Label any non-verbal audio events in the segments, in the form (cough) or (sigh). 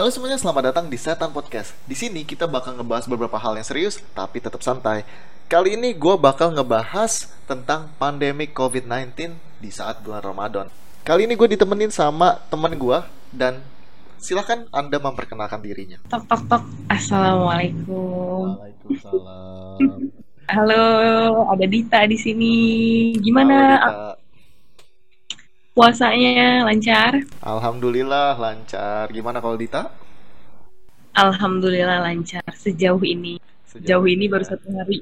Halo semuanya, selamat datang di Setan Podcast. Di sini kita bakal ngebahas beberapa hal yang serius, tapi tetap santai. Kali ini gue bakal ngebahas tentang pandemi COVID-19 di saat bulan Ramadan. Kali ini gue ditemenin sama teman gue dan silahkan Anda memperkenalkan dirinya. Tok tok tok. Assalamualaikum. Waalaikumsalam. Halo, ada Dita di sini. Halo, Gimana Dita. Puasanya? Lancar? Alhamdulillah lancar. Gimana kalau Dita? Alhamdulillah lancar sejauh ini. Sejauh ini baru satu hari.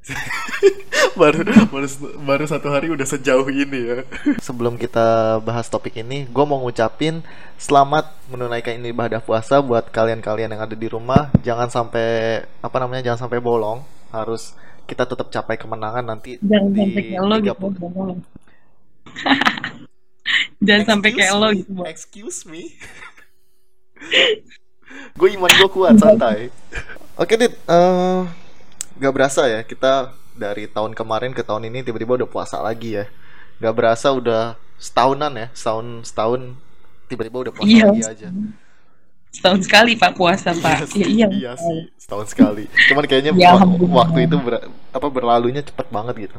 (laughs) baru, baru baru satu hari udah sejauh ini ya. (laughs) Sebelum kita bahas topik ini, gue mau ngucapin selamat menunaikan ini ibadah puasa buat kalian-kalian yang ada di rumah. Jangan sampai apa namanya, jangan sampai bolong. Harus kita tetap capai kemenangan nanti Jangan di sampai kayak lo gitu. 30. (laughs) Bang. Jangan sampai kayak lo gitu. Excuse me. (laughs) gue iman gue kuat santai. Oke dit, eh gak berasa ya kita dari tahun kemarin ke tahun ini tiba-tiba udah puasa lagi ya. Gak berasa udah setahunan ya, setahun setahun tiba-tiba udah puasa Iya. lagi aja. Setahun sekali Pak puasa Pak. sih, Ya, iya. iya sih, setahun sekali. Cuman kayaknya Ya, waktu itu ber- apa berlalunya cepet banget gitu.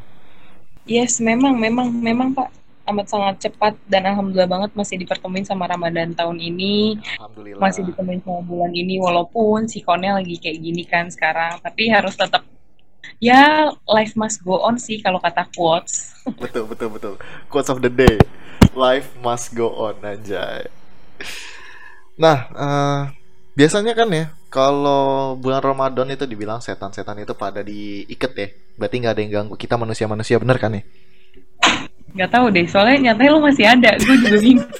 Yes, memang memang memang Pak amat sangat cepat dan alhamdulillah banget masih dipertemuin sama Ramadan tahun ini. Alhamdulillah. masih ditemuin sama bulan ini walaupun sikonnya lagi kayak gini kan sekarang tapi harus tetap ya life must go on sih kalau kata quotes (laughs) Betul betul betul. Quotes of the day. Life must go on anjay. Nah, eh, biasanya kan ya kalau bulan Ramadan itu dibilang setan-setan itu pada diikat ya. Berarti nggak ada yang ganggu kita manusia-manusia bener kan ya? Nggak tahu deh soalnya nyatanya lo masih ada. Gue juga bingung.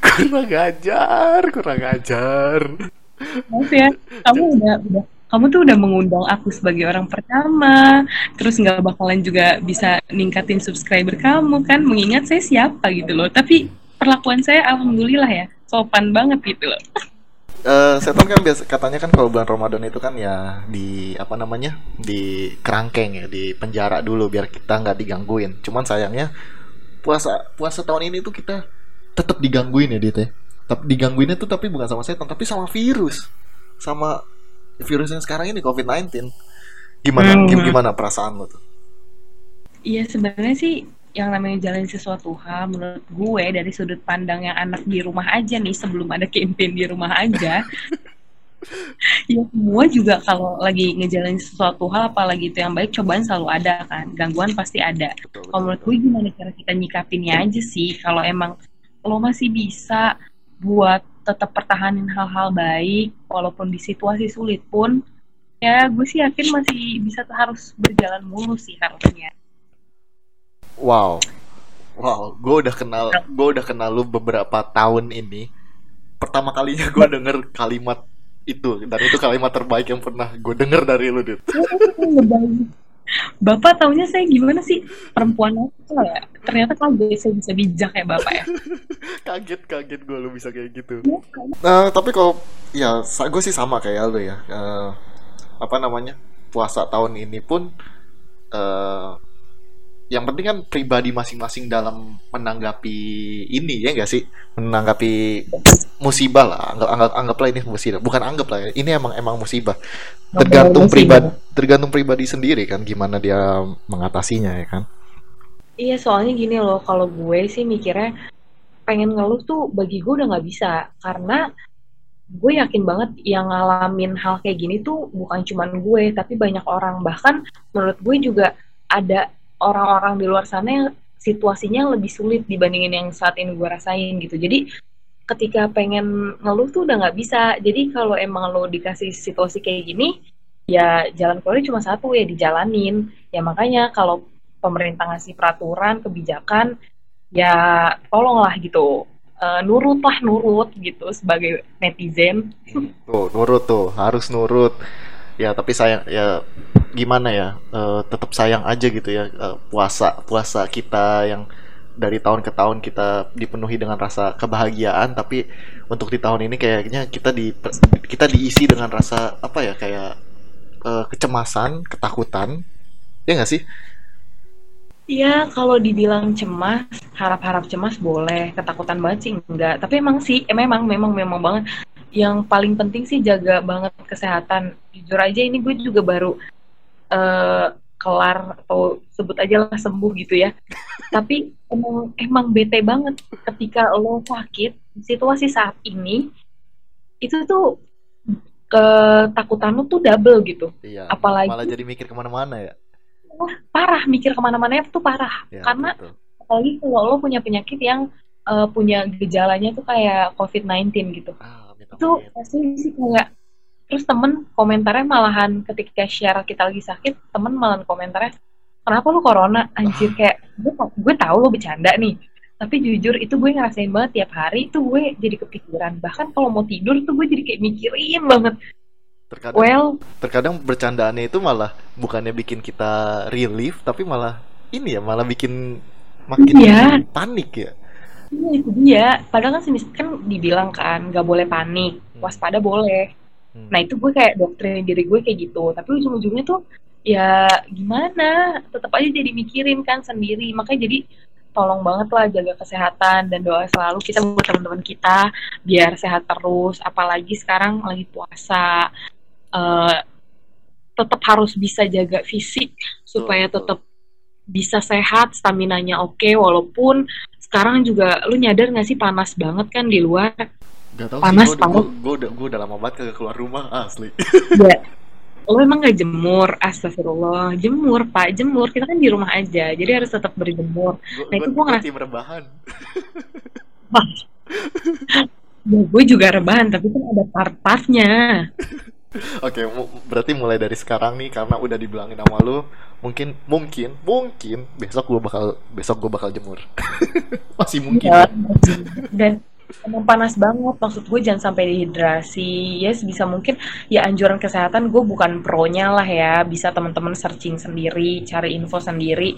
Kurang ajar, kurang ajar. Maaf ya kamu udah udah kamu tuh udah mengundang aku sebagai orang pertama. Terus nggak bakalan juga bisa ningkatin subscriber kamu kan? Mengingat saya siapa gitu loh. Tapi perlakuan saya alhamdulillah ya sopan banget gitu loh Eh, setan kan biasa katanya kan kalau bulan Ramadan itu kan ya di apa namanya di kerangkeng ya di penjara dulu biar kita nggak digangguin. Cuman sayangnya puasa puasa tahun ini tuh kita tetap digangguin ya Dit ya. Tapi digangguinnya tuh tapi bukan sama setan tapi sama virus, sama virus yang sekarang ini COVID-19. Gimana Hmm. gim- gimana perasaan lo tuh? Iya sebenarnya sih yang namanya jalan sesuatu hal menurut gue dari sudut pandang yang anak di rumah aja nih sebelum ada campaign di rumah aja (laughs) ya semua juga kalau lagi ngejalanin sesuatu hal apalagi itu yang baik cobaan selalu ada kan gangguan pasti ada. Kalau menurut gue gimana cara kita nyikapinnya aja sih kalau emang lo masih bisa buat tetap pertahanin hal-hal baik walaupun di situasi sulit pun ya gue sih yakin masih bisa harus berjalan mulus sih harusnya Wow. Wow, gue udah kenal, gue udah kenal lu beberapa tahun ini. Pertama kalinya gue denger kalimat itu dan itu kalimat terbaik yang pernah gue denger dari lu, Dit. Bapak taunya saya gimana sih perempuan apa ya? Ternyata kaget saya bisa bijak ya bapak ya. (laughs) Kaget, kaget gue lu bisa kayak gitu. Ya, kan? Nah, tapi kalau ya gue sih sama kayak lu ya. Eh, apa namanya? Puasa tahun ini pun eh yang penting kan pribadi masing-masing dalam menanggapi ini ya enggak sih? Menanggapi musibah lah. Anggap, anggap anggaplah ini musibah. Bukan anggap lah ya. Ini emang emang musibah. Tergantung pribadi tergantung pribadi sendiri kan gimana dia mengatasinya ya kan. Iya soalnya gini loh, kalau gue sih mikirnya pengen ngeluh tuh bagi gue udah nggak bisa karena gue yakin banget yang ngalamin hal kayak gini tuh bukan cuman gue tapi banyak orang bahkan menurut gue juga ada orang-orang di luar sana yang situasinya lebih sulit dibandingin yang saat ini gue rasain gitu. Jadi ketika pengen ngeluh tuh udah nggak bisa. Jadi kalau emang lo dikasih situasi kayak gini ya jalan keluarnya cuma satu ya dijalanin. Ya makanya kalau pemerintah ngasih peraturan kebijakan ya tolonglah gitu. Eh, nurut lah nurut gitu sebagai netizen. Tuh, nurut tuh, harus nurut. Ya, tapi sayang ya gimana ya? eh, tetap sayang aja gitu ya eh, puasa puasa kita yang dari tahun ke tahun kita dipenuhi dengan rasa kebahagiaan, tapi untuk di tahun ini kayaknya kita di kita diisi dengan rasa apa ya kayak eh, kecemasan, ketakutan. Ya nggak sih? Iya, kalau dibilang cemas, harap-harap cemas boleh, ketakutan banget sih enggak. Tapi emang sih, eh, memang, memang, memang banget. Yang paling penting sih jaga banget kesehatan. Jujur aja ini gue juga baru eh, kelar atau sebut aja lah sembuh gitu ya. (laughs) Tapi emang, emang bete banget ketika lo sakit, situasi saat ini, itu tuh ketakutan lo tuh double gitu. Iya, Apalagi malah jadi mikir ke mana-mana ya. wah, parah, mikir ke mana-mana tuh parah. Ya, Karena betul. apalagi kalau lo punya penyakit yang eh, punya gejalanya tuh kayak COVID-19 gitu. Ah, Itu pasti sih kayak terus temen komentarnya malahan ketika share kita lagi sakit, temen malahan komentarnya kenapa lu corona anjir kayak gue gue tahu lo bercanda nih. Tapi jujur itu gue ngerasain banget tiap hari itu gue jadi kepikiran. Bahkan kalau mau tidur tuh gue jadi kayak mikirin banget. Terkadang Well, terkadang bercandaannya itu malah bukannya bikin kita relief, tapi malah ini ya, malah bikin makin iya, panik ya. Iya, itu dia. Padahal kan semis- kan dibilang kan nggak boleh panik, Hmm. waspada boleh. Hmm. Nah itu gue kayak doktrin diri gue kayak gitu. Tapi ujung-ujungnya tuh ya gimana? Tetap aja jadi mikirin kan sendiri. Makanya jadi tolong banget lah jaga kesehatan dan doa selalu kita buat teman-teman kita biar sehat terus. Apalagi sekarang lagi puasa. Eh, tetap harus bisa jaga fisik supaya tetap bisa sehat, stamina-nya oke, walaupun sekarang juga lu nyadar nggak sih panas banget kan di luar? Gak tau Panas sih, gue gue udah gue udah lama banget kagak keluar rumah asli. (laughs) Ya. Lo emang nggak jemur? Astagfirullah. Jemur, Pak. Jemur. Kita kan di rumah aja. Jadi harus tetap berjemur. Gue Nah, itu gue gua ngerasa- tim rebahan. (laughs) Ya, gue juga rebahan, tapi kan ada part-partnya. (laughs) Oke, mu- berarti mulai dari sekarang nih karena udah dibilangin sama lu, mungkin mungkin mungkin besok gue bakal besok gue bakal jemur. Masih mungkin. Ya, dan emang panas banget. Maksud gue jangan sampai dehidrasi. Ya, sebisa mungkin ya anjuran kesehatan gue bukan pro-nya lah ya. Bisa teman-teman searching sendiri, cari info sendiri.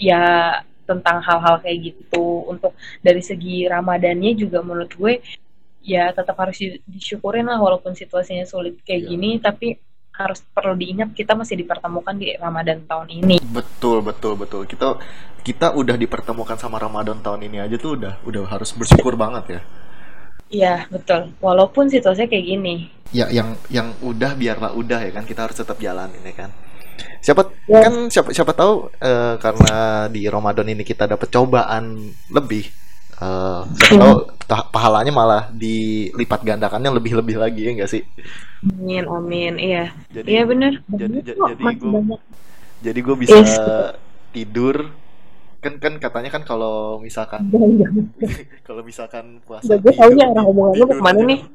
Ya tentang hal-hal kayak gitu. Untuk dari segi Ramadannya juga menurut gue ya tetap harus di- disyukurin lah walaupun situasinya sulit kayak Iya. gini. Tapi harus perlu diingat kita masih dipertemukan di Ramadan tahun ini. Betul, betul, betul. Kita kita udah dipertemukan sama Ramadan tahun ini aja tuh udah udah harus bersyukur banget ya. Iya betul. Walaupun situasinya kayak gini. Ya yang yang udah biarlah udah ya kan kita harus tetap jalanin ya kan. Siapa Ya. kan siapa siapa tahu eh, karena di Ramadan ini kita dapat cobaan lebih eh, Hmm. tahu tah- pahalanya malah dilipat gandakannya lebih-lebih lagi ya enggak sih? Amin, amin. Iya. Jadi Iya bener. jadi- jadi- kok, jadi gue bisa Yes. tidur kan kan katanya kan kalau misalkan (laughs) kalau misalkan puasa gue taunya tidur- arah omongan lu tidur ke mana nih. (laughs)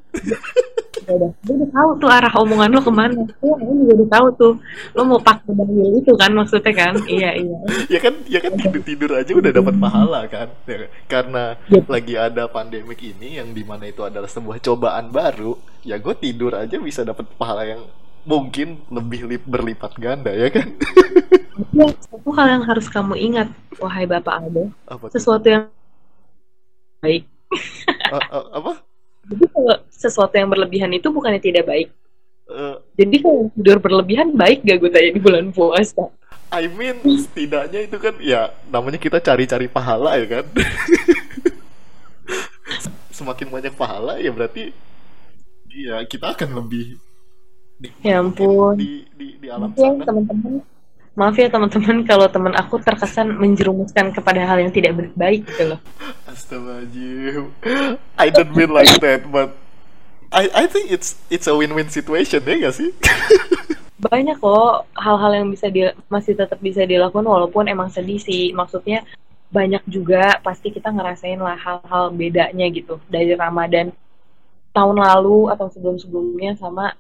Udah, gue udah tahu tuh arah omongan lu ke mana. Gue juga udah tahu tuh. Lo mau pakai dalil itu kan maksudnya kan? Iya, iya. ya kan ya kan tidur tidur aja udah dapat pahala kan Ya, karena Yep. lagi ada pandemik ini yang di mana itu adalah sebuah cobaan baru ya gue tidur aja bisa dapat pahala yang mungkin lebih lip, berlipat ganda ya kan Ya, satu hal yang harus kamu ingat, wahai Bapak Aldo, apa sesuatu yang baik. A- a- apa Jadi kalau sesuatu yang berlebihan itu bukannya tidak baik. Eh, Jadi kalau tidur berlebihan baik gak gue tanya di bulan puasa? I mean setidaknya itu kan ya namanya kita cari-cari pahala ya kan (laughs) semakin banyak pahala ya berarti ya kita akan lebih di, Ya ampun. di, di, di alam Maaf ya sana teman-teman. Maaf ya teman-teman kalau teman aku terkesan menjerumuskan kepada hal yang tidak baik gitu loh. (laughs) Astagfirullahaladzim I don't mean like that but I I think it's it's a win-win situation ya gak sih (laughs) Banyak kok hal-hal yang bisa di, masih tetap bisa dilakukan walaupun emang sedih sih. Maksudnya banyak juga pasti kita ngerasain lah hal-hal bedanya gitu dari Ramadan tahun lalu atau sebelum-sebelumnya sama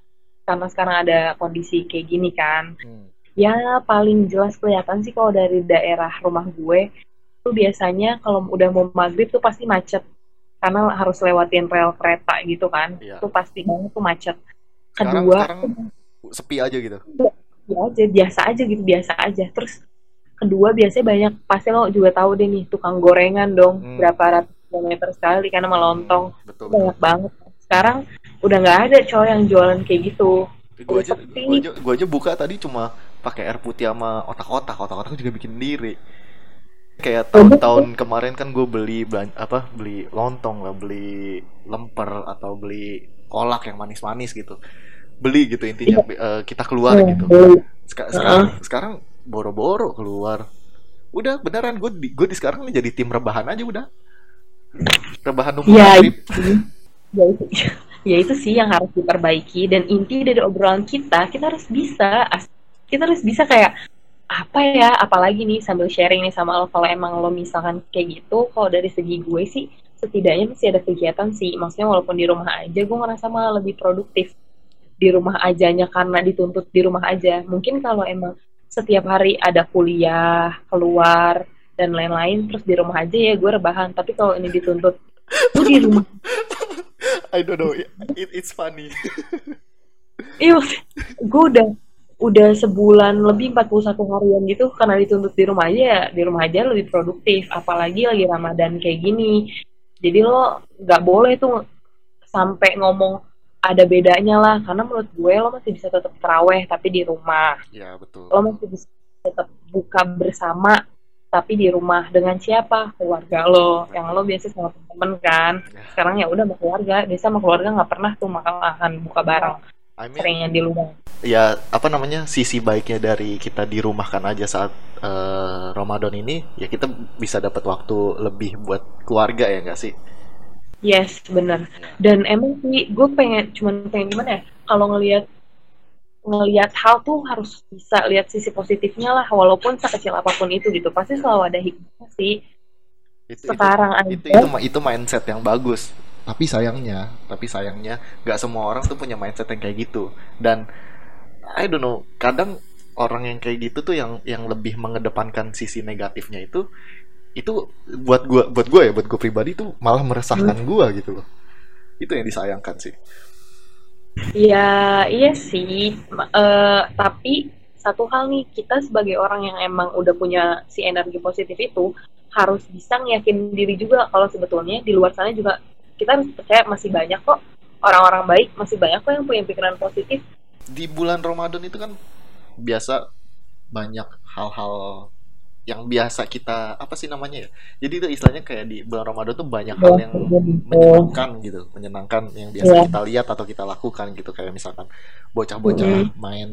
karena sekarang ada kondisi kayak gini kan. Hmm. Ya paling jelas kelihatan sih kalau dari daerah rumah gue itu biasanya kalau udah mau maghrib tuh pasti macet karena harus lewatin rel kereta gitu kan. Iya. Itu pasti banget tuh macet. sekarang Kedua, sekarang sepi aja gitu ya aja biasa aja gitu biasa aja. Terus kedua biasanya banyak pasti lo juga tahu deh nih tukang gorengan dong Hmm. berapa ratus kilometer sekali karena melontong Hmm, betul betul banyak banget. Sekarang udah nggak ada cowok yang jualan kayak gitu. gue aja gue aja gue aja buka tadi cuma pakai air putih sama otak-otak. Otak-otak juga bikin diri kayak tahun-tahun kemarin kan gue beli belan- apa beli lontong lah beli lemper atau beli kolak yang manis-manis gitu. Beli gitu intinya eh, kita keluar Iya, gitu. Seka- sekarang sekarang boro-boro keluar. Udah beneran gue di gue di sekarang nih jadi tim rebahan aja udah. Rebahan umum. Ya. Ya itu, (laughs) ya itu sih yang harus diperbaiki. Dan inti dari obrolan kita kita harus bisa kita harus bisa kayak apa ya apalagi nih sambil sharing nih sama lo kalau emang lo misalkan kayak gitu kalau dari segi gue sih setidaknya masih ada kegiatan sih. Maksudnya walaupun di rumah aja gue ngerasa malah lebih produktif di rumah ajanya karena dituntut di rumah aja. Mungkin kalau emang setiap hari ada kuliah keluar dan lain-lain terus di rumah aja ya gue rebahan. Tapi kalau ini dituntut (laughs) gue di rumah (laughs) I don't know. It, it's funny. Iya, gue udah udah sebulan lebih 41 harian gitu karena dituntut di rumah aja ya di rumah aja lebih produktif apalagi lagi Ramadan kayak gini. Jadi lo nggak boleh tuh sampai ngomong ada bedanya lah karena menurut gue lo masih bisa tetap teraweh tapi di rumah. Ya betul. Lo masih bisa tetap buka bersama tapi di rumah dengan siapa? Keluarga lo. Yang lo biasa sama temen kan. Ya. sekarang ya udah sama keluarga. Biasa sama keluarga nggak pernah tuh makan makan buka bareng. I mean seringnya di luar ya apa namanya sisi baiknya dari kita dirumahkan aja saat eh, Ramadan ini ya kita bisa dapat waktu lebih buat keluarga ya nggak sih? Yes, bener. Dan emang sih, gue pengen, cuman pengen gimana ya? Kalau ngelihat ngelihat hal tuh harus bisa lihat sisi positifnya lah, walaupun sekecil apa pun itu gitu. Pasti selalu ada hikmahnya sih. itu Sekarang itu, aja, itu itu itu mindset yang bagus. Tapi sayangnya tapi sayangnya nggak semua orang tuh punya mindset yang kayak gitu. Dan I don't know kadang orang yang kayak gitu tuh yang yang lebih mengedepankan sisi negatifnya itu itu buat gua buat gua ya buat gua pribadi tuh malah meresahkan gua gitu loh. Itu yang disayangkan sih ya iya sih. Eh, tapi satu hal nih, kita sebagai orang yang emang udah punya si energi positif itu harus bisa ngeyakin diri juga kalau sebetulnya di luar sana juga kita harus percaya masih banyak kok orang-orang baik, masih banyak kok yang punya pikiran positif di bulan Ramadan itu kan biasa banyak hal-hal yang biasa kita apa sih namanya ya? Jadi itu istilahnya kayak di bulan Ramadan tuh banyak hal yang menyenangkan gitu menyenangkan yang biasa Iya. kita lihat atau kita lakukan gitu. Kayak misalkan bocah-bocah main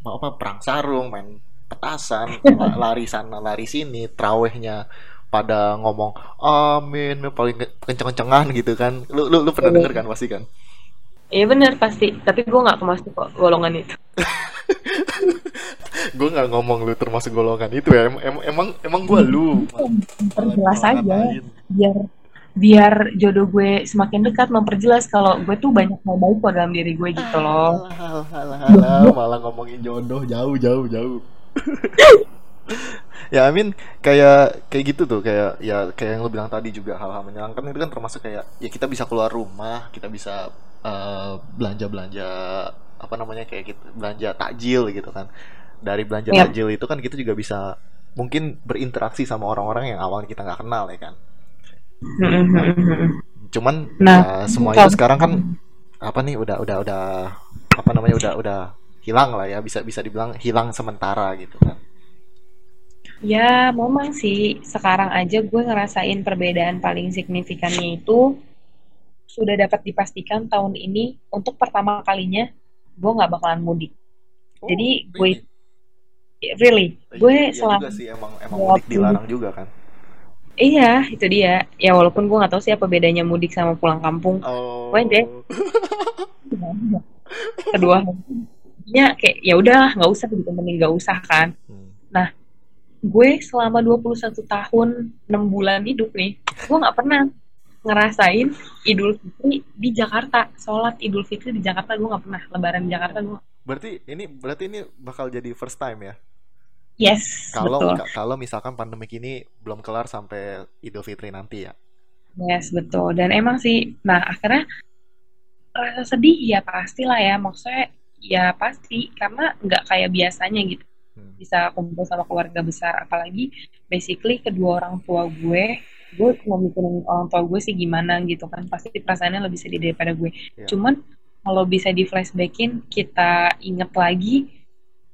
apa perang sarung main petasan (laughs) la- lari sana lari sini trawehnya pada ngomong amin paling ke- kenceng-kencengan gitu kan. Lu lu, lu pernah Iya. denger kan? Pasti kan? Iya bener pasti, tapi gue nggak termasuk kok golongan itu. (laughs) gue nggak ngomong lu termasuk golongan itu ya. Em- em- emang emang gue lu. Memperjelas Malah aja, ngatain. biar biar jodoh gue semakin dekat memperjelas kalau gue tuh banyak mau baik kok dalam diri gue gitu loh. Malah ngomongin jodoh jauh jauh jauh. (laughs) Ya Amin kayak kayak gitu tuh. Kayak ya kayak yang lu bilang tadi juga hal-hal menyenangkan itu kan termasuk kayak ya kita bisa keluar rumah kita bisa belanja belanja apa namanya kayak gitu belanja takjil gitu kan dari belanja Yap. takjil itu kan kita juga bisa mungkin berinteraksi sama orang-orang yang awalnya kita nggak kenal ya kan? Cuman Nah, ya, semua kalau- itu sekarang kan apa nih udah udah udah apa namanya udah udah hilang lah ya bisa bisa dibilang hilang sementara gitu kan. Ya, memang sih. Sekarang aja gue ngerasain perbedaan paling signifikannya itu sudah dapat dipastikan tahun ini untuk pertama kalinya gue nggak bakalan mudik. Oh, Jadi gue really? really gue Iya juga selama sih emang emang Iya, mudik dilarang juga kan. Iya itu dia. Ya walaupun gue nggak tahu sih apa bedanya mudik sama pulang kampung. Oh. Deh. (laughs) kedua ya kayak ya udah nggak usah gitu mending nggak usah kan. Hmm. gue selama 21 tahun 6 bulan hidup nih gue nggak pernah ngerasain Idul Fitri di Jakarta. Sholat Idul Fitri di Jakarta gue nggak pernah. Lebaran di Jakarta gue berarti ini berarti ini bakal jadi first time ya yes kalau betul. ka- kalau misalkan pandemik ini belum kelar sampai Idul Fitri nanti ya? Yes betul. Dan emang sih nah akhirnya rasa sedih ya pastilah ya. Maksudnya ya pasti. Karena nggak kayak biasanya gitu. Hmm. bisa kumpul sama keluarga besar. Apalagi basically kedua orang tua gue gue mau mikirin orang tua gue sih gimana gitu kan. Pasti perasaannya lebih sedih daripada gue. Iya. cuman kalau bisa di flashbackin kita inget lagi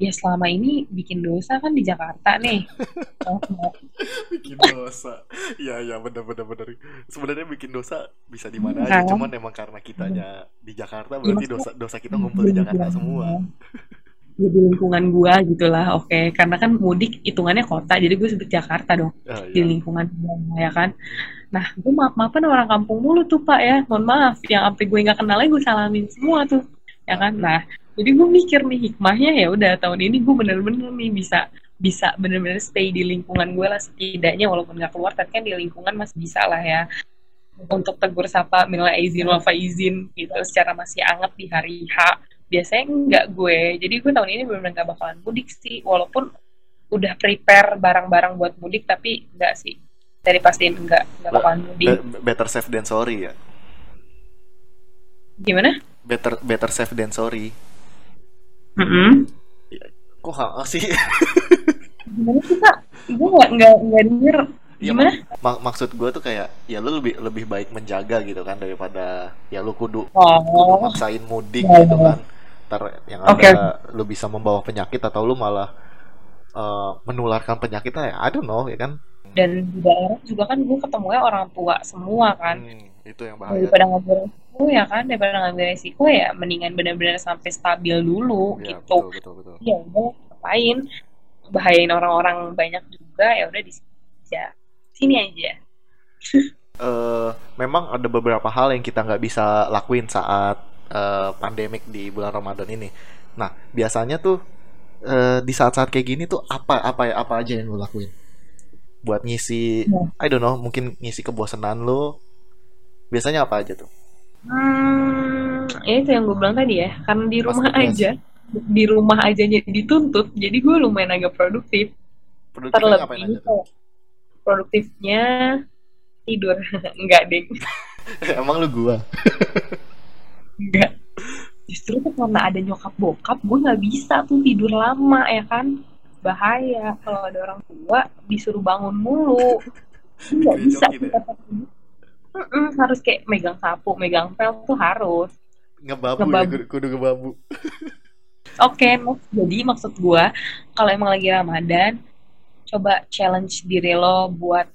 ya selama ini bikin dosa kan di Jakarta nih. (laughs) Bikin dosa. Iya iya bener bener bener. Sebenarnya bikin dosa bisa di mana aja Nah. cuman emang karena kitanya di Jakarta berarti maksudnya dosa dosa kita ngumpul di Jakarta semua. ya (laughs) di lingkungan gua gitulah oke. Karena kan mudik hitungannya kota jadi gue sebut Jakarta dong. Ah, di iya. lingkungan gua ya kan. Nah gue maaf maafan orang kampung mulu tuh pak ya. Mohon maaf yang sampai gue nggak kenal gue salamin semua tuh ya kan. Nah jadi gue mikir nih hikmahnya ya udah tahun ini gue bener-bener nih bisa bisa bener-bener stay di lingkungan gue lah setidaknya walaupun nggak keluar tapi kan di lingkungan masih bisa lah ya. Untuk tegur sapa minal izin wal faizin gitu secara masih anget di hari H biasanya enggak gue. Jadi gue tahun ini benar-benar nggak bakalan mudik sih walaupun udah prepare barang-barang buat mudik tapi enggak sih. Dari pastiin enggak enggak Be- bakalan mudik. be- better safe than sorry ya? Gimana? Better better safe than sorry Mm-mm. kok ha sih? Gimana sih kak? Gue nggak nggak nggak denger. Iya, gimana? mak- maksud gue tuh kayak ya lu lebih lebih baik menjaga gitu kan daripada ya lu kudu kudu oh. maksain mudik ya, gitu ya. kan. Ntar yang ada lu bisa membawa penyakit atau lu malah eh, menularkan penyakit ya I don't know ya kan? Dan di daerah juga kan gue ketemunya orang tua semua kan. Hmm, itu yang bahaya daripada ngambil resiko ya kan daripada ngambil resiko ya mendingan benar-benar sampai stabil dulu ya gitu betul betul betul ya udah ngapain bahayain orang-orang banyak juga ya udah di sini aja sini aja (laughs) eh memang ada beberapa hal yang kita nggak bisa lakuin saat eh, pandemik di bulan Ramadan ini. Nah, biasanya tuh eh, di saat-saat kayak gini tuh apa apa ya apa aja yang lu lakuin? Buat ngisi, Ya. I don't know, mungkin ngisi kebosanan lu. Biasanya apa aja tuh? Hmm, ya itu yang gue bilang tadi ya, karena di rumah aja, di rumah aja dituntut, jadi gue lumayan agak produktif. Ngapain Terlebih produktifnya tidur, (laughs) enggak deh, (laughs) Emang lu gua? enggak. Justru tuh karena ada nyokap bokap, gue nggak bisa tuh tidur lama ya kan, bahaya. Kalau ada orang tua disuruh bangun mulu, (laughs) nggak bisa. Ya? Mm-mm, harus kayak megang sapu, megang pel tuh harus. Ngebabu ya, Ngebabu. kudu, kudu ngebabu. (laughs) Oke, Mas. jadi maksud gua kalau emang lagi Ramadan, coba challenge diri lo buat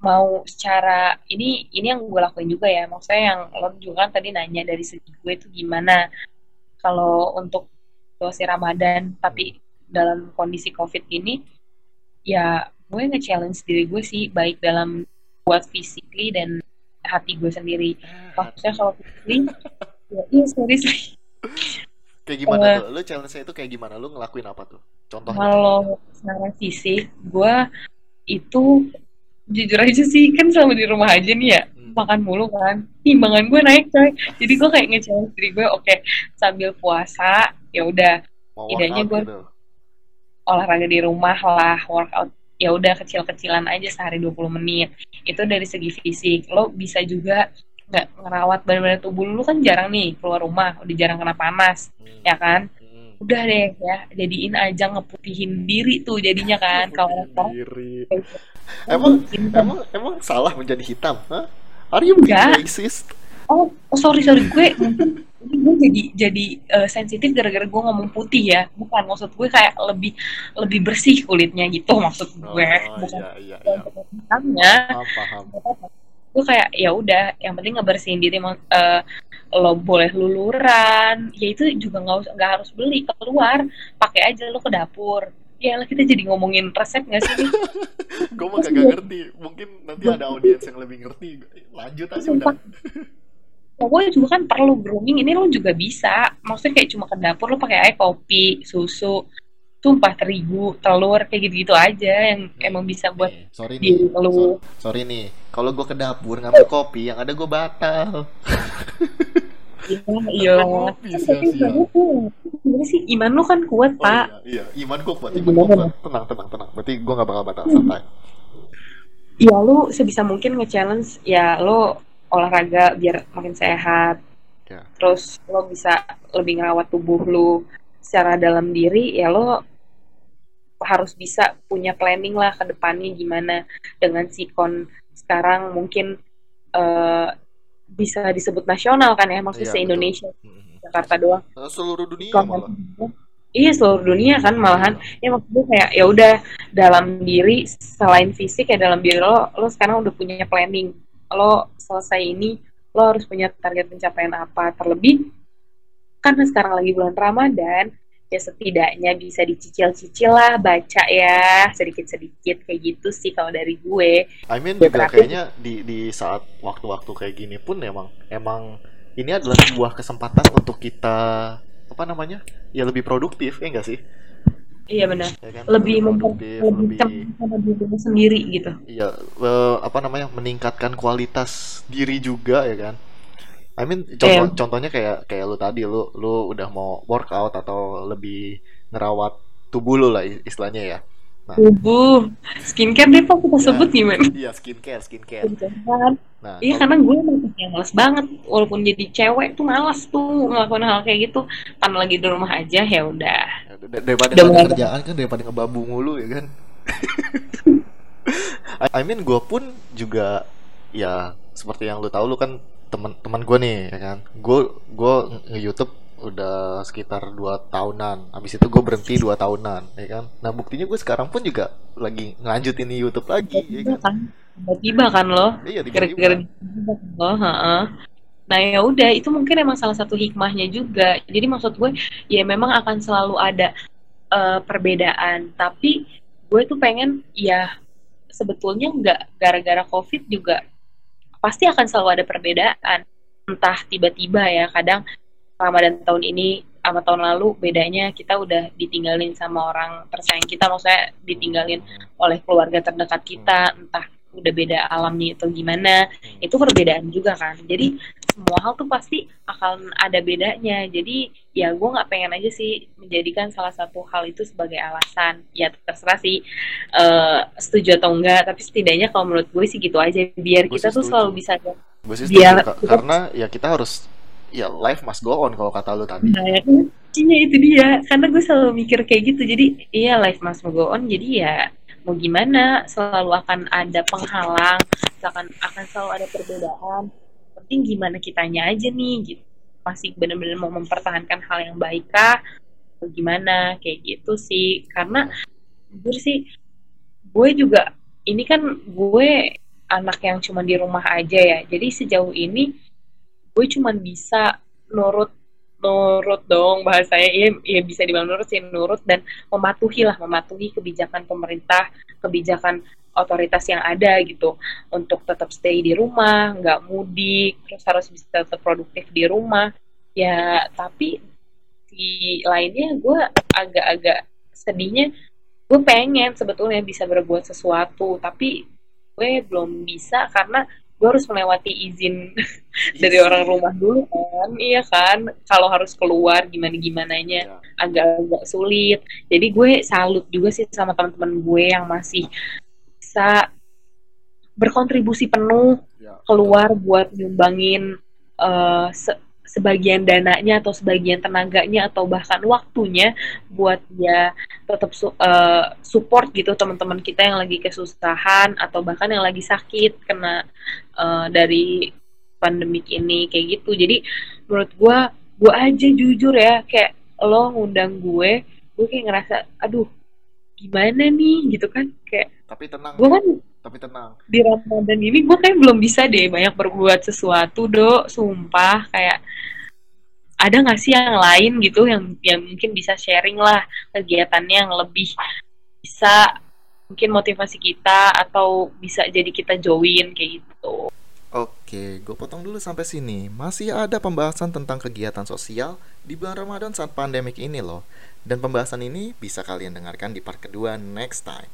mau secara ini ini yang gue lakuin juga ya. Maksudnya yang lo juga kan tadi nanya dari segi gue itu gimana kalau untuk situasi Ramadan tapi dalam kondisi COVID ini ya gue nge-challenge diri gue sih baik dalam buat physically dan hati gue sendiri. Maksudnya kalau physically ya iya seriously Kayak gimana Eh. tuh? Lu challenge-nya itu kayak gimana? Lu ngelakuin apa tuh? Contohnya. Kalau secara fisik, gue itu jujur aja sih kan selama di rumah aja nih ya Hmm. makan mulu kan timbangan gue naik coy jadi gue kayak nge-challenge diri gue oke sambil puasa ya udah idenya gua- gitu. olahraga di rumah lah workout ya udah kecil-kecilan aja sehari 20 menit itu dari segi fisik lo bisa juga nggak ngerawat benar-benar tubuh lu kan jarang nih keluar rumah udah jarang kena panas ya kan Hmm. udah deh ya jadiin aja ngeputihin diri tuh jadinya kan kalau Diri. Emang emang emang salah menjadi hitam? Hah? Are you being racist? Oh, oh sorry sorry gue mungkin gue jadi jadi eh, sensitif gara-gara gue ngomong putih ya bukan maksud gue kayak lebih lebih bersih kulitnya gitu maksud Oh, gue bukan iya iya iya. hitamnya Paham paham. gue kayak ya udah yang penting ngebersihin diri mau- eh, lo boleh luluran ya itu juga nggak usah nggak harus beli keluar pakai aja lo ke dapur ya lah kita jadi ngomongin resep nggak sih (laughs) Gue mah kagak ngerti. Mungkin nanti ada audiens yang lebih ngerti. Lanjut aja udah. Pokoknya juga kan perlu grooming ini lo juga bisa. Maksudnya kayak cuma ke dapur lo pakai air kopi, susu, tumpah terigu, telur kayak gitu-gitu aja yang emang bisa buat Nih, sorry diri nih. lo. So- sorry nih. Kalau gue ke dapur ngambil kopi, yang ada gue batal. Iya, iya. Kan tapi sebenarnya tuh, sebenarnya sih iman lo kan kuat, Oh Pak. iya, iya. Iman gue kuat, Iya, iman gue kuat. Tenang, tenang, tenang. Berarti gue gak bakal batal santai. Ya lo sebisa mungkin nge-challenge ya lo olahraga biar makin sehat. Ya. Terus lo bisa lebih ngerawat tubuh lo secara dalam diri ya lo harus bisa punya planning lah ke depannya gimana dengan sikon sekarang mungkin eh, bisa disebut nasional kan ya maksudnya Iya, se-Indonesia Mhm. Jakarta doang Seluruh dunia Kalau malah. iya seluruh dunia kan malahan ya maksudnya kayak ya udah dalam diri selain fisik ya dalam diri lo lo sekarang udah punya planning lo selesai ini lo harus punya target pencapaian apa terlebih karena sekarang lagi bulan Ramadan ya setidaknya bisa dicicil-cicil lah baca ya sedikit-sedikit kayak gitu sih kalau dari gue. I mean ya, juga kayaknya di di saat waktu-waktu kayak gini pun emang emang ini adalah sebuah kesempatan untuk kita apa namanya ya lebih produktif ya enggak sih? Iya benar. Ya kan? Lebih produktif, lebih sama diri sendiri gitu. Iya, uh, apa namanya meningkatkan kualitas diri juga ya kan I mean contoh, yeah. contohnya kayak kayak lu tadi lu lu udah mau workout atau lebih ngerawat tubuh lu lah istilahnya ya. Nah, tubuh skincare deh pak kita nah, sebut gimana? Iya skincare skincare. Nah, iya karena gue yang males banget walaupun jadi cewek tuh males tuh ngelakuin hal kayak gitu karena lagi di rumah aja ya udah. Ya, daripada udah kerjaan kan daripada ngebabu mulu ya kan. (laughs) I mean gue pun juga ya seperti yang lu tahu lu kan teman-teman gue nih ya kan gue gue nge YouTube udah sekitar dua tahunan. Habis itu gue berhenti dua tahunan ya kan? Nah buktinya gue sekarang pun juga lagi ngelanjutin YouTube lagi ya kan? Tiba-tiba kan? Lo? Iya tiba-tiba. Lo? Nah ya udah itu mungkin emang salah satu hikmahnya juga. Jadi maksud gue ya memang akan selalu ada uh, perbedaan. Tapi gue tuh pengen ya sebetulnya nggak gara-gara covid juga pasti akan selalu ada perbedaan. Entah tiba-tiba ya kadang Ramadan tahun ini sama tahun lalu bedanya kita udah ditinggalin sama orang tersayang kita. Maksudnya ditinggalin oleh keluarga terdekat kita entah udah beda alamnya atau gimana. Itu perbedaan juga kan. Jadi semua hal tuh pasti akan ada bedanya. Jadi ya gue nggak pengen aja sih menjadikan salah satu hal itu sebagai alasan. Ya terserah sih uh, setuju atau enggak. Tapi setidaknya kalau menurut gue sih gitu aja. Biar gua kita tuh selalu bisa gue sih biar karena ya kita harus ya life must go on kalau kata lu tadi. Nah, ya, itu dia. Karena gue selalu mikir kayak gitu. Jadi iya life must go on. Jadi ya mau gimana? Selalu akan ada penghalang. Akan akan selalu ada perbedaan. Penting gimana kitanya aja nih gitu. Masih benar-benar mau mempertahankan hal yang baik kah? Atau gimana? Kayak gitu sih. Karena gue sih gue juga ini kan gue anak yang cuma di rumah aja ya. Jadi sejauh ini gue cuma bisa nurut nurut dong bahasanya ya, ya bisa dibilang nurut sih nurut dan mematuhi lah mematuhi kebijakan pemerintah kebijakan otoritas yang ada gitu untuk tetap stay di rumah, nggak mudik, terus harus bisa tetap produktif di rumah. Ya, tapi di lainnya gue agak-agak sedihnya gue pengen sebetulnya bisa berbuat sesuatu, tapi gue belum bisa karena gue harus melewati izin (laughs) dari orang rumah dulu kan iya kan kalau harus keluar gimana gimananya ya. agak-agak sulit jadi gue salut juga sih sama teman-teman gue yang masih bisa berkontribusi penuh ya. keluar buat nyumbangin uh, se sebagian dananya atau sebagian tenaganya atau bahkan waktunya buat ya tetap su uh, support gitu teman-teman kita yang lagi kesusahan atau bahkan yang lagi sakit kena uh, dari pandemik ini kayak gitu. Jadi menurut gue gue aja jujur ya kayak lo ngundang gue gue kayak ngerasa aduh gimana nih? Gitu kan kayak tapi tenang gue kan tapi tenang di Ramadan ini gue kayak belum bisa deh banyak berbuat sesuatu do sumpah kayak ada nggak sih yang lain gitu yang yang mungkin bisa sharing lah kegiatannya yang lebih bisa mungkin motivasi kita atau bisa jadi kita join kayak gitu Oke, gue potong dulu sampai sini. Masih ada pembahasan tentang kegiatan sosial di bulan Ramadan saat pandemik ini loh. Dan pembahasan ini bisa kalian dengarkan di part kedua next time.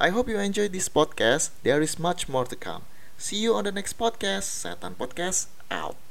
I hope you enjoy this podcast. There is much more to come. See you on the next podcast. Setan Podcast out.